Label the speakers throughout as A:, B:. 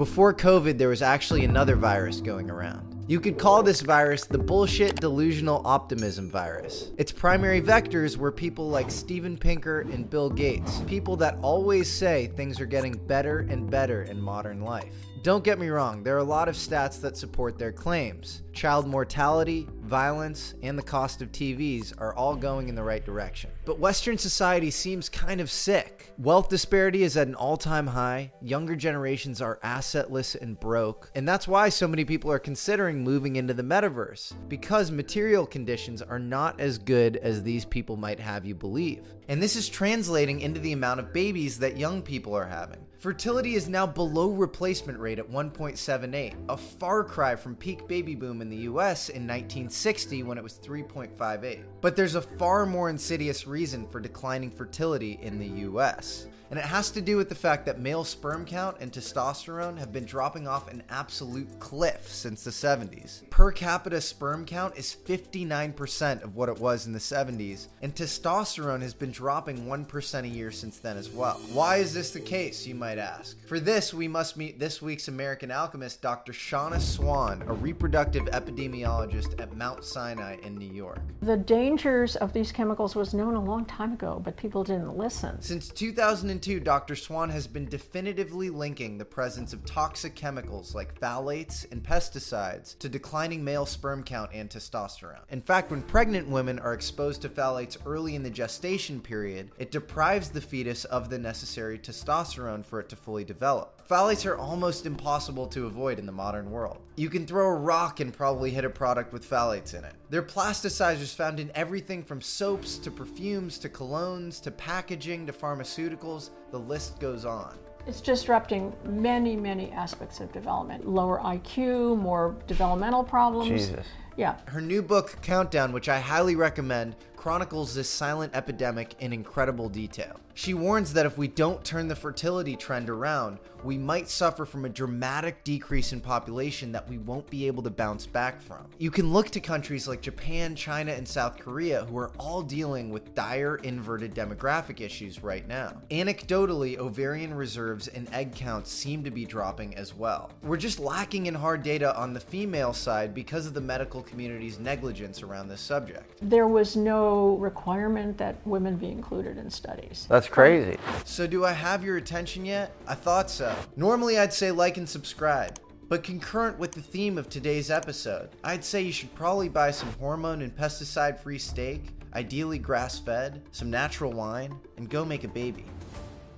A: Before COVID, there was actually another virus going around. You could call this virus the bullshit delusional optimism virus. Its primary vectors were people like Steven Pinker and Bill Gates, people that always say things are getting better and better in modern life. Don't get me wrong, there are a lot of stats that support their claims. Child mortality, violence, and the cost of TVs are all going in the right direction. But Western society seems kind of sick. Wealth disparity is at an all time high, younger generations are assetless and broke, and that's why so many people are considering moving into the metaverse, because material conditions are not as good as these people might have you believe. And this is translating into the amount of babies that young people are having. Fertility is now below replacement rate at 1.78, a far cry from peak baby boom in the US in 1960 when it was 3.58. But there's a far more insidious reason for declining fertility in the US and it has to do with the fact that male sperm count and testosterone have been dropping off an absolute cliff since the 70s. Per capita sperm count is 59% of what it was in the 70s, and testosterone has been dropping 1% a year since then as well. Why is this the case, you might ask? For this, we must meet this week's American alchemist, Dr. Shanna Swan, a reproductive epidemiologist at Mount Sinai in New York.
B: The dangers of these chemicals was known a long time ago, but people didn't listen.
A: Since 2002, Dr. Swan has been definitively linking the presence of toxic chemicals like phthalates and pesticides to declining male sperm count and testosterone. In fact, when pregnant women are exposed to phthalates early in the gestation period, it deprives the fetus of the necessary testosterone for it to fully develop. Phthalates are almost impossible to avoid in the modern world. You can throw a rock and probably hit a product with phthalates in it. They're plasticizers found in everything from soaps to perfumes to colognes to packaging to pharmaceuticals. The list goes on.
B: It's disrupting many, many aspects of development. Lower IQ, more developmental problems.
C: Jesus.
B: Yeah.
A: Her new book, Countdown, which I highly recommend, chronicles this silent epidemic in incredible detail. She warns that if we don't turn the fertility trend around, we might suffer from a dramatic decrease in population that we won't be able to bounce back from. You can look to countries like Japan, China, and South Korea who are all dealing with dire inverted demographic issues right now. Anecdotally, ovarian reserves and egg counts seem to be dropping as well. We're just lacking in hard data on the female side because of the medical community's negligence around this subject.
B: There was no requirement that women be included in studies.
C: That's crazy.
A: So, do I have your attention yet? I thought so. Normally, I'd say like and subscribe. But concurrent with the theme of today's episode, I'd say you should probably buy some hormone and pesticide free steak, ideally grass fed, some natural wine, and go make a baby.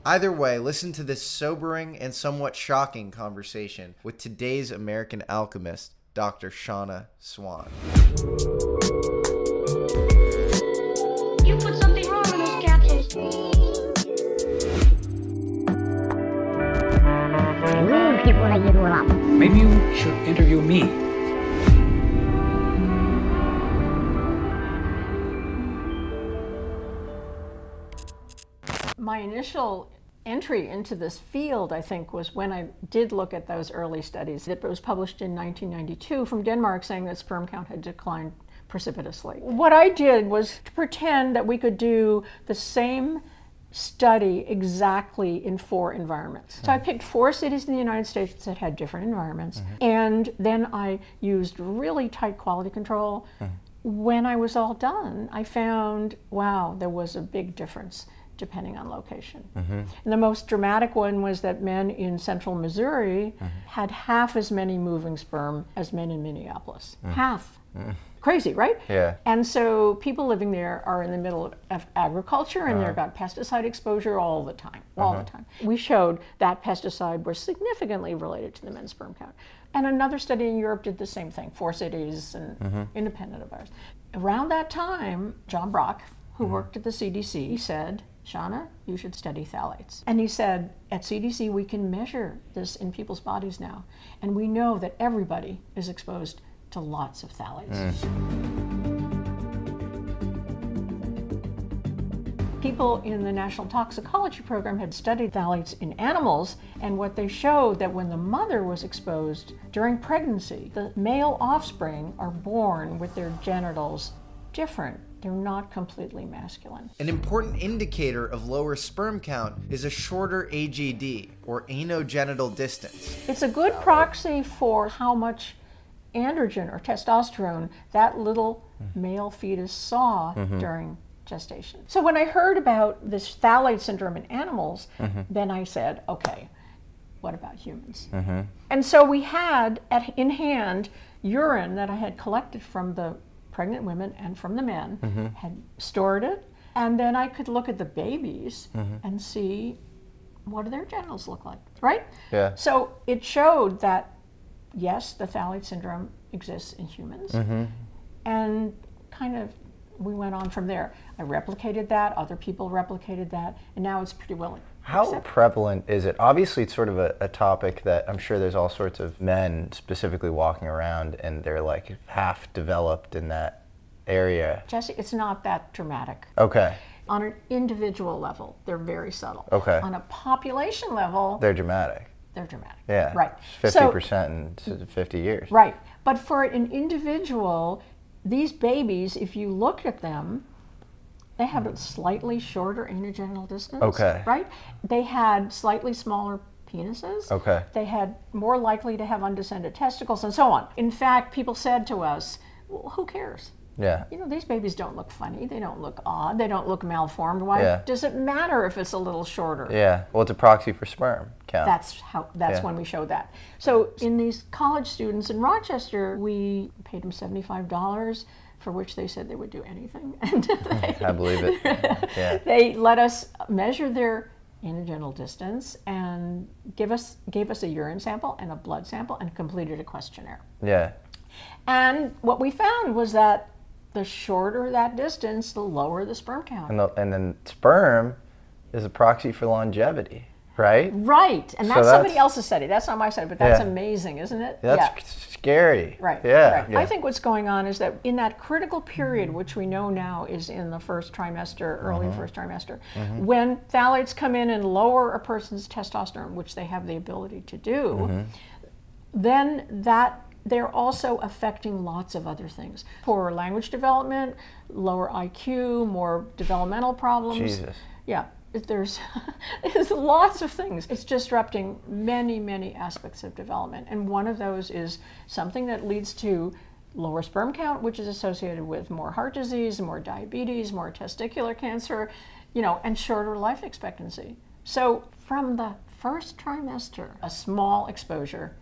A: Either way, listen to this sobering and somewhat shocking conversation with today's American alchemist, Dr. Shanna Swan.
D: You put something wrong in those capsules.
E: Maybe you should interview me.
B: My initial entry into this field, I think, was when I did look at those early studies. It was published in 1992 from Denmark saying that sperm count had declined precipitously. What I did was to pretend that we could do the same study exactly in four environments. So I hmm. picked four cities in the United States that had different environments, mm-hmm. and then I used really tight quality control. Hmm. When I was all done, I found wow, there was a big difference depending on location. Mm-hmm. And the most dramatic one was that men in central Missouri mm-hmm. had half as many moving sperm as men in Minneapolis. Mm. Half. Mm. Crazy, right?
C: Yeah.
B: And so people living there are in the middle of- agriculture and they've uh-huh. got pesticide exposure all the time, all the uh-huh. time. We showed that pesticide was significantly related to the men's sperm count. And another study in Europe did the same thing, four cities and mm-hmm. independent of ours. Around that time, John Brock, who worked at the CDC, said, Shanna, you should study phthalates. And he said, at CDC, we can measure this in people's bodies now. And we know that everybody is exposed to lots of phthalates. Mm. People in the National Toxicology Program had studied phthalates in animals, and what they showed that when the mother was exposed during pregnancy, the male offspring are born with their genitals different They're not completely masculine.
A: An important indicator of lower sperm count is a shorter AGD, or anogenital distance.
B: It's a good proxy for how much androgen or testosterone that little male fetus saw mm-hmm. during gestation. So when I heard about this phthalate syndrome in animals, mm-hmm. then I said, okay, what about humans? Mm-hmm. And so we had at, in hand urine that I had collected from the pregnant women and from the men, mm-hmm. had stored it, and then I could look at the babies mm-hmm. and see what do their genitals look like, right?
C: Yeah.
B: So it showed that yes, the phthalate syndrome exists in humans, mm-hmm. and kind of we went on from there. I replicated that, other people replicated that, and now it's pretty well
C: How prevalent is it? Obviously, it's sort of a, a topic that I'm sure there's all sorts of men specifically walking around and they're like half developed in that area.
B: Jesse, it's not that dramatic.
C: Okay,
B: On an individual level, they're very subtle.
C: Okay.
B: On a population level,
C: they're dramatic.
B: they're dramatic.
C: Yeah.
B: Right.
C: Fifty
B: So-
C: percent in fifty years.
B: Right. But for an individual, these babies, if you look at them, they had a slightly shorter anogenital distance.
C: Okay.
B: Right? They had slightly smaller penises.
C: Okay.
B: They had more likely to have undescended testicles and so on. In fact, people said to us, well, who cares?
C: Yeah.
B: You know, these babies don't look funny. They don't look odd. They don't look malformed. Why
C: Yeah.
B: does it matter if it's a little shorter?
C: Yeah. Well, it's a proxy for sperm count.
B: That's how. That's
C: Yeah.
B: when we showed that. So in these college students in Rochester, we paid them seventy-five dollars, for which they said they would do anything, and they,
C: I believe it. Yeah.
B: they let us measure their anogenital distance and give us gave us a urine sample and a blood sample and completed a questionnaire.
C: Yeah.
B: And what we found was that the shorter that distance, the lower the sperm count.
C: And, the, and then sperm is a proxy for longevity, right?
B: Right, and
C: So
B: that's somebody else's study. That's not my study, but that's
C: Yeah.
B: amazing, isn't it?
C: That's
B: yeah.
C: scary.
B: Right.
C: Yeah.
B: right.
C: yeah.
B: I think what's going on is that in that critical period, which we know now is in the first trimester, early
C: Mm-hmm.
B: first trimester, when phthalates come in and lower a person's testosterone, which they have the ability to do,
C: Mm-hmm.
B: then that they're also affecting lots of other things. Poorer language development, lower IQ, more developmental problems.
C: Jesus.
B: Yeah, there's there's lots of things. It's disrupting many, many aspects of development, and one of those is something that leads to lower sperm count, which is associated with more heart disease, more diabetes, more testicular cancer, you know, and shorter life expectancy. So from the first trimester, a small exposure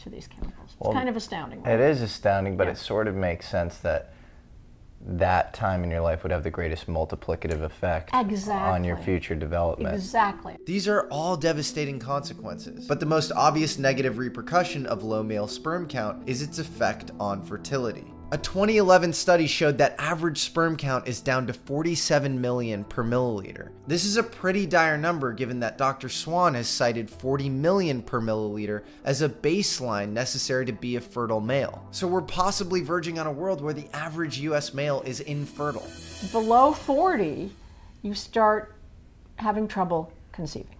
B: to these chemicals. It's kind of astounding. right?
C: It is astounding, but
B: Yeah.
C: it sort of makes sense that that time in your life would have the greatest multiplicative effect exactly. on your future development.
B: Exactly.
A: These are all devastating consequences, but the most obvious negative repercussion of low male sperm count is its effect on fertility. A 2011 study showed that average sperm count is down to 47 million per milliliter. This is a pretty dire number given that Dr. Swan has cited 40 million per milliliter as a baseline necessary to be a fertile male. So we're possibly verging on a world where the average US male is infertile.
B: below 40 you start having trouble conceiving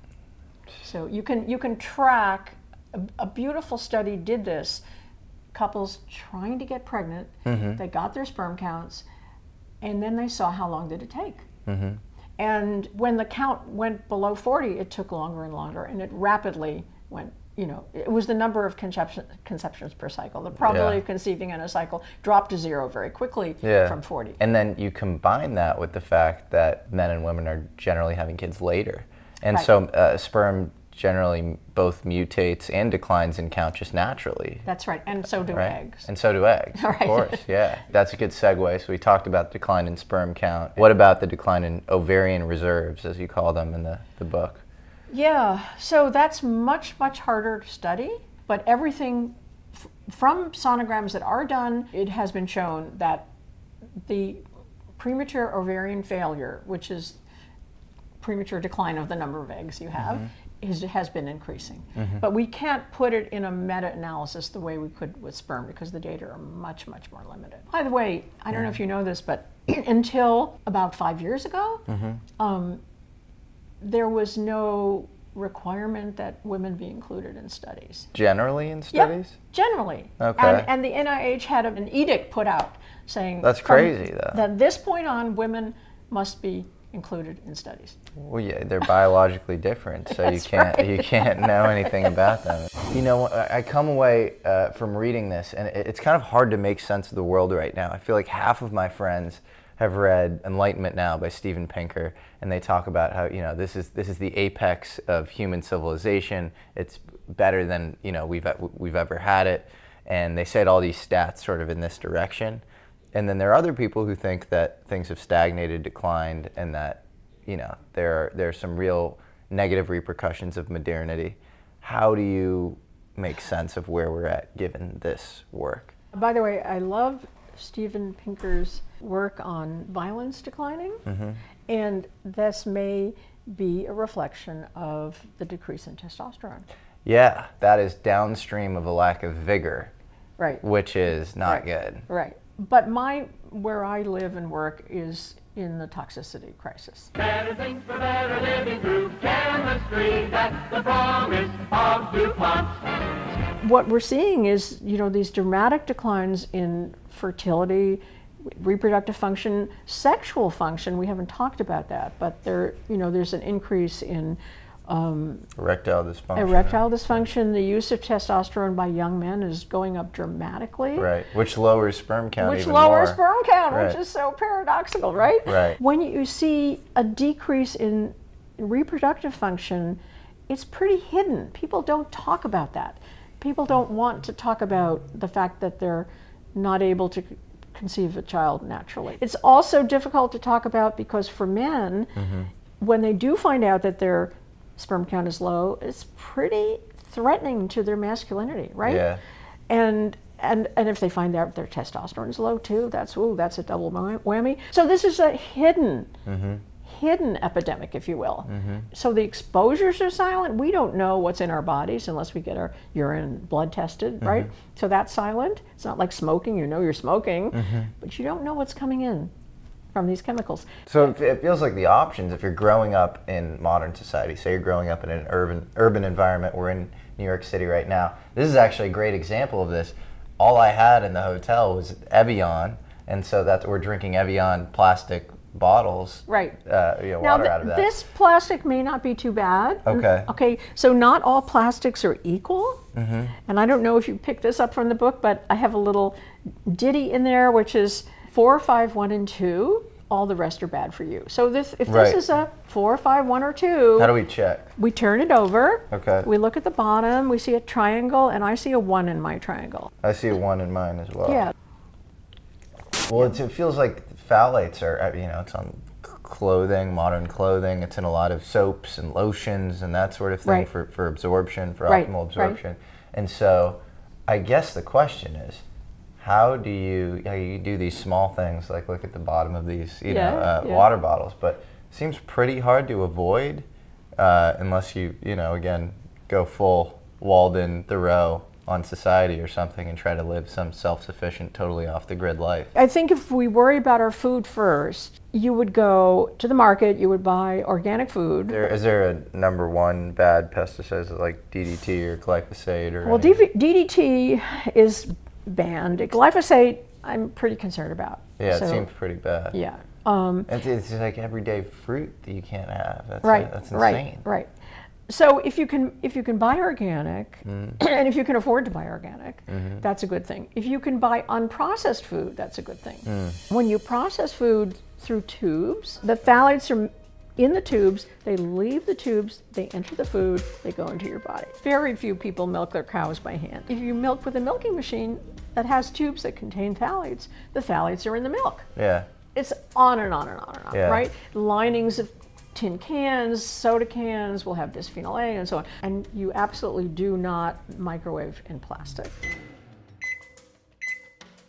B: so you can you can track a, a beautiful study did this couples trying to get pregnant they got their sperm counts and then they saw how long did it take and when the count went below 40 it took longer and longer and it rapidly went you know it was the number of conception, conceptions per cycle the probability
C: Yeah.
B: of conceiving in a cycle dropped to zero very quickly
C: Yeah.
B: from 40
C: And then you combine that with the fact that men and women are generally having kids later. And
B: Right.
C: so uh, sperm generally both mutates and declines in count just naturally.
B: That's right, and so do
C: Right?
B: eggs.
C: And so do eggs, of course. Yeah, that's a good segue. So we talked about decline in sperm count. What about the decline in ovarian reserves, as you call them in the, the book?
B: Yeah, so that's much, much harder to study, but everything f- from sonograms that are done, it has been shown that the premature ovarian failure, which is premature decline of the number of eggs you have, mm-hmm. Is, has been increasing. But we can't put it in a meta analysis the way we could with sperm because the data are much, much more limited. By the way, I don't know if you know this, but until about five years ago, um, there was no requirement that women be included in studies.
C: Generally in
B: Yep,
C: studies?
B: generally.
C: Okay.
B: And, and the NIH had an edict put out saying
C: That's crazy, though.
B: That this point on, women must be included in studies.
C: Well, yeah, they're biologically different, so you can't
B: right.
C: you can't know anything about them. You know, I come away uh, from reading this, and it's kind of hard to make sense of the world right now. I feel like half of my friends have read Enlightenment Now by Steven Pinker, and they talk about how you know this is this is the apex of human civilization. It's better than you know we've we've ever had it, and they said all these stats sort of in this direction. And then there are other people who think that things have stagnated, declined, and that you know there are there are some real negative repercussions of modernity. How do you make sense of where we're at given this work?
B: By the way, I love Steven Pinker's work on violence declining,
C: Mm-hmm.
B: and this may be a reflection of the decrease in testosterone.
C: Yeah, that is downstream of a lack of vigor,
B: Right.
C: which is not
B: Right.
C: good.
B: Right. But my where I live and work is in the toxicity crisis.
F: Better things for better living through chemistry. That's the promise of DuPont.
B: What we're seeing is, you know, these dramatic declines in fertility, reproductive function, sexual function. We haven't talked about that, but there, you know, there's an increase in um,
C: Erectile dysfunction.
B: erectile dysfunction. The use of testosterone by young men is going up dramatically.
C: Right, which lowers sperm count
B: which lowers
C: more.
B: sperm count,
C: Right.
B: which is so paradoxical, right?
C: Right.
B: When you see a decrease in reproductive function, it's pretty hidden. People don't talk about that. People don't want to talk about the fact that they're not able to conceive a child naturally. It's also difficult to talk about because for men,
C: Mm-hmm.
B: when they do find out that their sperm count is low, it's pretty threatening to their masculinity, right?
C: Yeah.
B: and and and if they find out their testosterone is low too, that's ooh, that's a double whammy. So this is a hidden, mm-hmm. hidden epidemic, if you will. Mm-hmm. So the exposures are silent. We don't know what's in our bodies unless we get our urine blood tested, mm-hmm. right? So that's silent. It's not like smoking. You know you're smoking, mm-hmm. but you don't know what's coming in from these chemicals.
C: So it, feels like the options, if you're growing up in modern society, say you're growing up in an urban urban environment, we're in New York City right now. This is actually a great example of this. All I had in the hotel was Evian, and so that's we're drinking Evian plastic bottles.
B: Right.
C: Uh, you know,
B: Now,
C: water
B: th-
C: out of that.
B: this plastic may not be too bad.
C: Okay.
B: Okay, so not all plastics are equal.
C: Mm-hmm.
B: And I don't know if you picked this up from the book, but I have a little ditty in there, which is four, five, one, and two. All the rest are bad for you. So this, if
C: Right.
B: this is a four, five, one, or two,
C: How do we check?
B: we turn it over.
C: Okay.
B: We look at the bottom. We see a triangle, and I see a one in my triangle.
C: I see a one in mine as well.
B: Yeah.
C: Well, it's, it feels like phthalates are, you know, it's on clothing, modern clothing. It's in a lot of soaps and lotions and that sort of thing
B: Right.
C: for, for absorption, for
B: Right,
C: optimal
B: right.
C: absorption. And so I guess the question is, how do you, how you do these small things, like look at the bottom of these, you
B: Yeah,
C: know, uh,
B: yeah.
C: water bottles, but it seems pretty hard to avoid uh, unless you, you know, again, go full Walden Thoreau on society or something and try to live some self-sufficient, totally off the grid life.
B: I think if we worry about our food first, you would go to the market, you would buy organic food.
C: There, is there a number one bad pesticide like DDT or glyphosate or?
B: Well, DDT is banned. Glyphosate, I'm pretty concerned about.
C: yeah, it seems pretty bad.
B: Yeah. Um,
C: It's, it's like everyday fruit that you can't have. That's
B: right.
C: that's
B: right.
C: insane.
B: Right. So if you can if you can buy organic,
C: Mm.
B: and if you can afford to buy organic,
C: Mm-hmm.
B: that's a good thing. If you can buy unprocessed food, that's a good thing.
C: Mm.
B: When you process food through tubes, the phthalates are in the tubes. They leave the tubes. They enter the food. They go into your body. Very few people milk their cows by hand. If you milk with a milking machine that has tubes that contain phthalates, the phthalates are in the milk
C: Yeah.
B: it's on and on and on and on,
C: Yeah.
B: right? Linings of tin cans, soda cans will have bisphenol A and so on. And you absolutely do not microwave in plastic.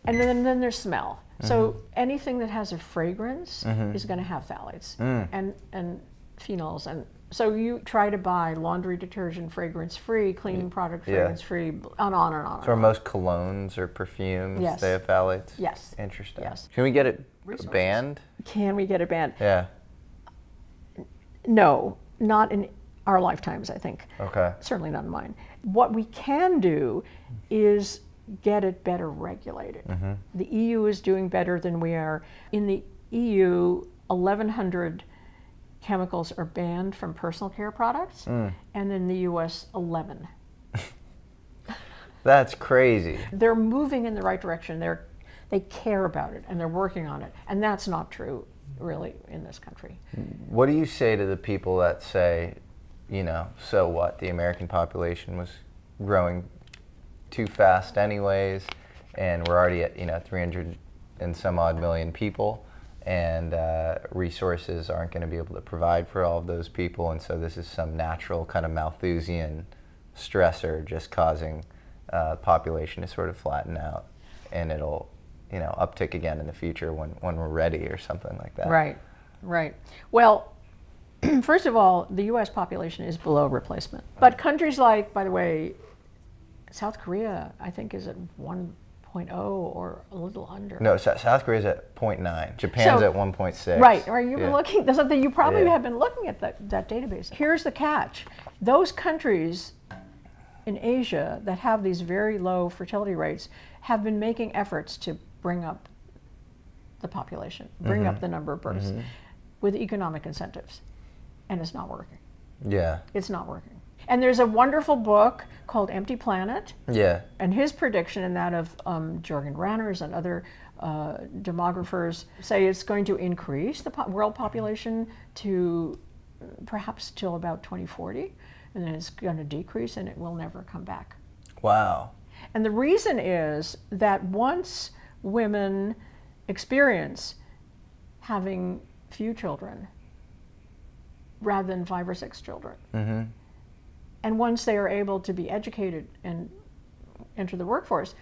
B: And then, then there's smell. So uh-huh. anything that has a fragrance uh-huh. is going to have phthalates uh. and, and phenols. And so you try to buy laundry detergent fragrance free, cleaning product
C: Yeah.
B: fragrance free, on and on and on.
C: So are
B: on.
C: most colognes or perfumes
B: Yes.
C: they have phthalates?
B: Yes.
C: Interesting.
B: Yes.
C: Can we get it
B: Resources.
C: banned?
B: Can we get it banned?
C: Yeah.
B: No, not in our lifetimes, I think.
C: Okay.
B: Certainly not in mine. What we can do is get it better regulated. Mm-hmm. The EU is doing better than we are. In the EU, 1,100 chemicals are banned from personal care products, mm. and in the US, 11.
C: That's crazy.
B: They're moving in the right direction. They're, they care about it and they're working on it. And that's not true, really, in this country.
C: What do you say to the people that say, you know, so what? The American population was growing too fast, anyways, and we're already at, you know, 300 and some odd million people, and uh, resources aren't going to be able to provide for all of those people, and so this is some natural kind of Malthusian stressor just causing uh, population to sort of flatten out, and it'll, you know, uptick again in the future when, when we're ready or something like that.
B: Right, right. Well, first of all, the US population is below replacement. But countries like, by the way, South Korea, I think, is at 1.0 or a little under.
C: No, Sou- South Korea's at 0.9. Japan's
B: So-
C: at 1.6.
B: Right. You've been
C: Yeah.
B: looking. That's something you probably
C: Yeah.
B: have been looking at that, that database. Here's the catch: those countries in Asia that have these very low fertility rates have been making efforts to bring up the population, bring
C: Mm-hmm.
B: up the number of births, with economic incentives, and it's not working.
C: Yeah.
B: It's not working. And there's a wonderful book called Empty Planet,
C: Yeah.
B: and his prediction and that of um, Jorgen Randers and other uh, demographers say it's going to increase the po- world population to perhaps till about 2040, and then it's going to decrease and it will never come back.
C: Wow.
B: And the reason is that once women experience having few children rather than five or six children, and once they are able to be educated and enter the workforce,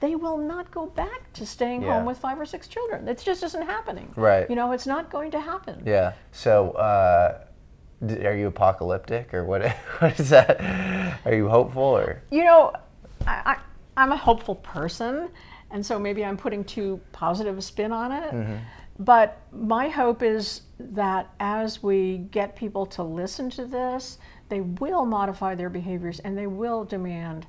B: they will not go back to staying
C: Yeah.
B: home with five or six children. It just isn't happening.
C: Right.
B: You know, it's not going to happen.
C: Yeah. So, uh, are you apocalyptic or what? What is that? Are you hopeful or?
B: You know, I, I, I'm a hopeful person, and so maybe I'm putting too positive a spin on it. But my hope is that as we get people to listen to this, they will modify their behaviors and they will demand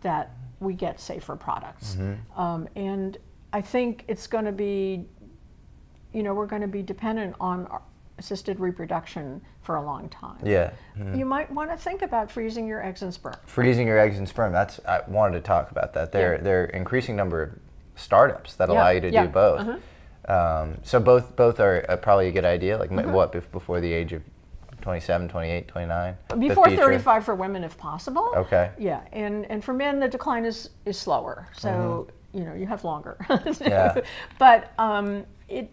B: that we get safer products. Um, and I think it's going to be, you know, we're going to be dependent on assisted reproduction for a long time.
C: Yeah.
B: You might want to think about freezing your eggs and sperm.
C: Freezing your eggs and sperm. That's I wanted to talk about that. There,
B: Yeah.
C: there are increasing number of startups that
B: Yeah,
C: allow you to
B: yeah,
C: do both.
B: uh-huh.
C: Um, so both both are uh, probably a good idea. Like
B: Mm-hmm.
C: what before the age of 27, 28, 29?
B: Before 35 for women, if possible.
C: Okay.
B: Yeah, and and for men, the decline is is slower. So you know you have longer.
C: Mm-hmm. Yeah.
B: But um, it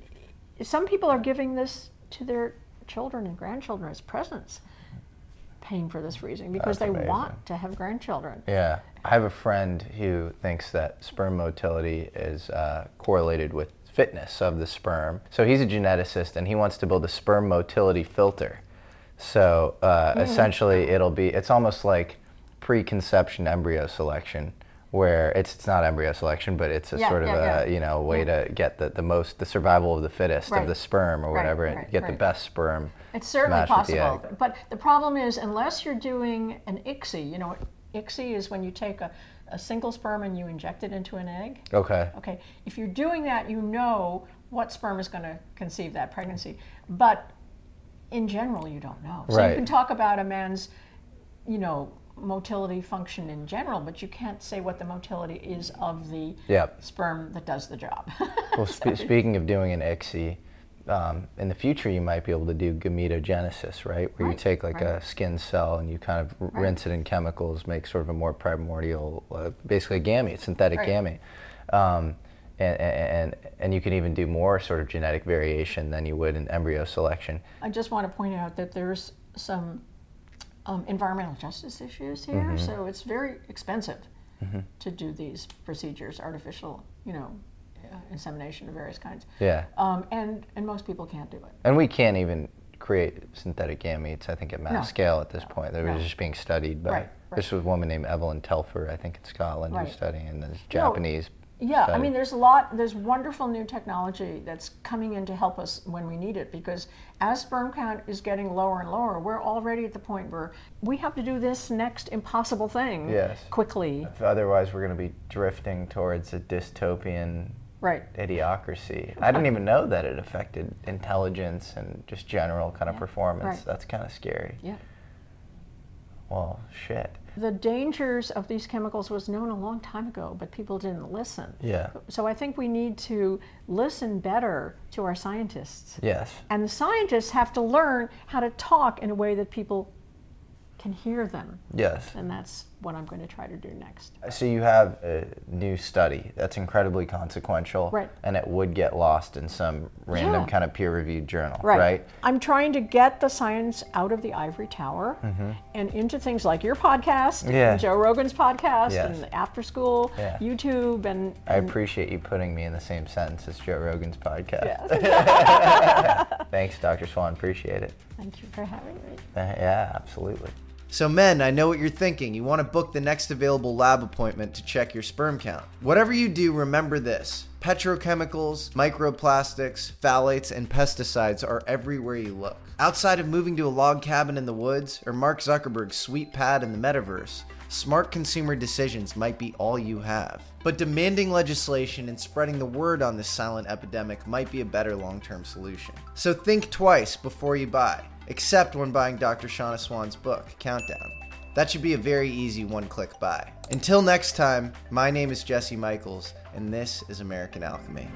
B: some people are giving this to their children and grandchildren as presents, paying for this freezing because
C: That's
B: they
C: amazing.
B: want to have grandchildren.
C: Yeah. I have a friend who thinks that sperm motility is uh, correlated with fitness of the sperm. So he's a geneticist and he wants to build a sperm motility filter. So uh,
B: Mm.
C: essentially, it'll be, it's almost like preconception embryo selection. Where it's, it's not embryo selection, but it's a
B: Yeah,
C: sort of
B: yeah,
C: a
B: yeah.
C: you know way to get the, the most the survival of the fittest
B: Right.
C: of the sperm or
B: Right,
C: whatever and
B: right,
C: get the best sperm.
B: It's certainly
C: with the
B: possible. But the problem is, unless you're doing an ICSI, you know, ICSI is when you take a, a single sperm and you inject it into an egg.
C: Okay.
B: Okay, if you're doing that, you know what sperm is going to conceive that pregnancy. But in general, you don't know. So
C: Right.
B: you can talk about a man's, you know, motility function in general, but you can't say what the motility is of the
C: Yep.
B: sperm that does the job.
C: Well, spe- speaking of doing an ICSI, um, in the future you might be able to do gametogenesis, right? Where you take like
B: right.
C: a skin cell and you kind of rinse it in chemicals, make sort of a more primordial, uh, basically a gamete, synthetic
B: Right.
C: gamete. Um, and, and, and you can even do more sort of genetic variation than you would in embryo selection.
B: I just want to point out that there's some um, environmental justice issues here,
C: Mm-hmm.
B: so it's very expensive to do these procedures, artificial, you know, uh, insemination of various kinds.
C: Yeah.
B: Um, and and most people can't do it.
C: And we can't even create synthetic gametes, I think, at mass
B: No.
C: scale at this point. They're
B: No.
C: just being studied by
B: Right, right.
C: this was a woman named Evelyn Telfer, I think, in Scotland,
B: Right.
C: who's studying, and there's Japanese
B: Yeah, I mean, there's a lot, there's wonderful new technology that's coming in to help us when we need it because as sperm count is getting lower and lower, we're already at the point where we have to do this next impossible thing
C: Yes.
B: quickly.
C: Otherwise, we're going to be drifting towards a dystopian
B: Right.
C: idiocracy. I didn't even know that it affected intelligence and just general kind of performance.
B: Right.
C: That's kind of scary.
B: Yeah.
C: Well, shit.
B: The dangers of these chemicals was known a long time ago, but people didn't listen.
C: Yeah.
B: So I think we need to listen better to our scientists.
C: Yes.
B: And the scientists have to learn how to talk in a way that people can hear them.
C: Yes.
B: And that's what I'm going to try to do next.
C: So you have a new study that's incredibly consequential,
B: Right.
C: and it would get lost in some random
B: Yeah.
C: kind of peer-reviewed journal, right?
B: I'm trying to get the science out of the ivory tower and into things like your podcast,
C: Mm-hmm. Yeah.
B: and Joe Rogan's podcast,
C: Yes.
B: and After School,
C: Yeah.
B: YouTube, and,
C: I appreciate you putting me in the same sentence as Joe Rogan's podcast.
B: yes.
C: Thanks, Dr. Swan. Appreciate it.
B: Thank you for having me.
C: Uh, yeah, absolutely.
A: So, men, I know what you're thinking. You want to book the next available lab appointment to check your sperm count. Whatever you do, remember this petrochemicals, microplastics, phthalates, and pesticides are everywhere you look. Outside of moving to a log cabin in the woods or Mark Zuckerberg's sweet pad in the metaverse, smart consumer decisions might be all you have. But demanding legislation and spreading the word on this silent epidemic might be a better long term solution. So think twice before you buy, except when buying Dr. Shanna Swan's book, Countdown. That should be a very easy one click buy. Until next time, my name is Jesse Michels, and this is American Alchemy.